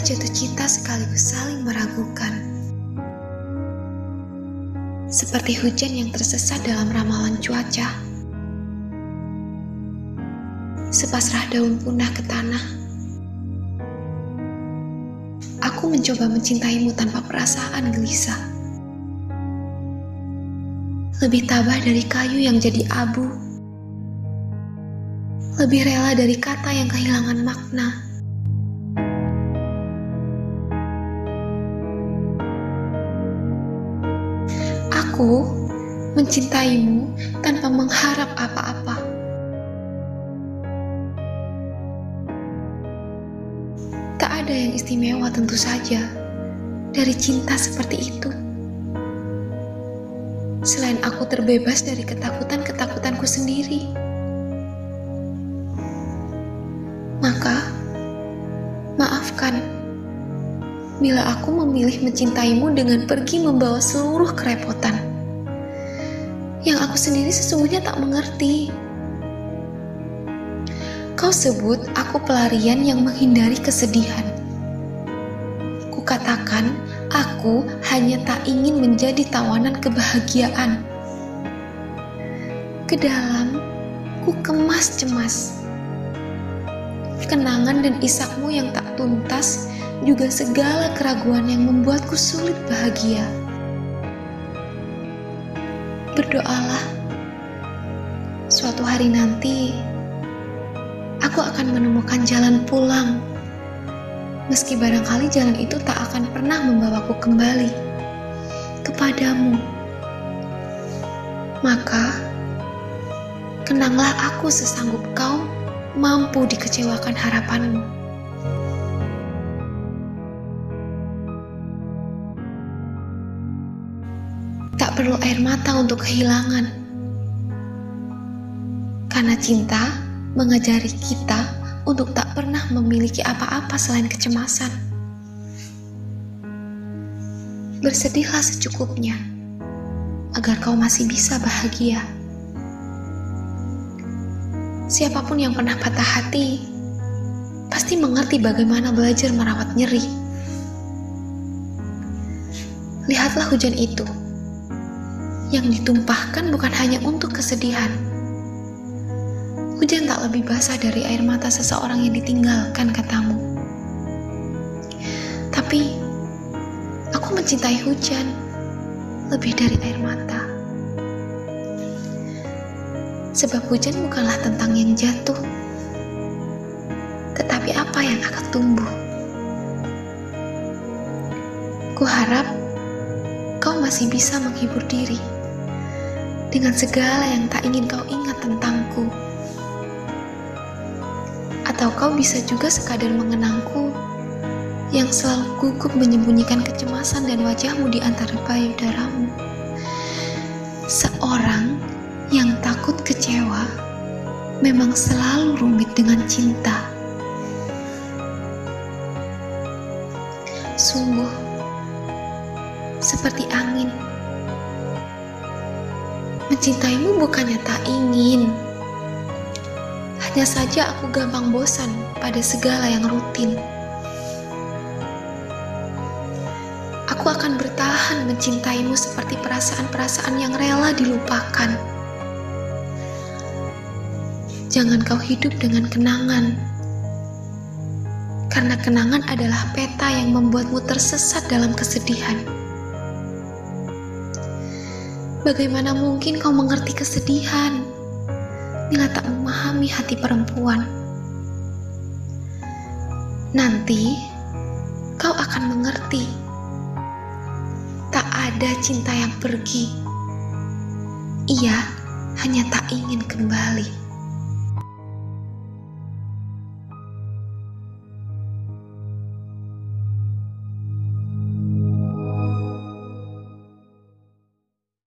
Jatuh cinta sekaligus saling meragukan. Seperti hujan yang tersesat dalam ramalan cuaca. Sepasrah daun punah ke tanah. Aku mencoba mencintaimu tanpa perasaan gelisah. Lebih tabah dari kayu yang jadi abu. Lebih rela dari kata yang kehilangan makna Aku mencintaimu tanpa mengharap apa-apa. Tak ada yang istimewa tentu saja dari cinta seperti itu. Selain aku terbebas dari ketakutan-ketakutanku sendiri. Maka, maafkan bila aku memilih mencintaimu dengan pergi membawa seluruh kerepotan yang aku sendiri sesungguhnya tak mengerti. Kau sebut aku pelarian yang menghindari kesedihan. Kukatakan, aku hanya tak ingin menjadi tawanan kebahagiaan. Ke dalam, ku kemas cemas. Kenangan dan isakmu yang tak tuntas, juga segala keraguan yang membuatku sulit bahagia berdoalah. Suatu hari nanti, aku akan menemukan jalan pulang. Meski barangkali jalan itu tak akan pernah membawaku kembali kepadamu. Maka, kenanglah aku sesanggup kau mampu dikecewakan harapanmu. Perlu air mata untuk kehilangan. Karena cinta mengajari kita untuk tak pernah memiliki apa-apa selain kecemasan. Bersedihlah secukupnya agar kau masih bisa bahagia. Siapa pun yang pernah patah hati pasti mengerti bagaimana belajar merawat nyeri. Lihatlah hujan itu yang ditumpahkan bukan hanya untuk kesedihan. Hujan tak lebih basah dari air mata seseorang yang ditinggalkan katamu. Tapi, aku mencintai hujan lebih dari air mata. Sebab hujan bukanlah tentang yang jatuh, tetapi apa yang akan tumbuh. Ku harap kau masih bisa menghibur diri dengan segala yang tak ingin kau ingat tentangku. Atau kau bisa juga sekadar mengenangku yang selalu gugup menyembunyikan kecemasan dan wajahmu di antara payudaramu. Seorang yang takut kecewa memang selalu rumit dengan cinta. Sungguh, seperti angin Mencintaimu bukannya tak ingin. Hanya saja aku gampang bosan pada segala yang rutin. Aku akan bertahan mencintaimu seperti perasaan-perasaan yang rela dilupakan. Jangan kau hidup dengan kenangan. Karena kenangan adalah peta yang membuatmu tersesat dalam kesedihan. Bagaimana mungkin kau mengerti kesedihan bila tak memahami hati perempuan? Nanti kau akan mengerti. Tak ada cinta yang pergi. Ia hanya tak ingin kembali.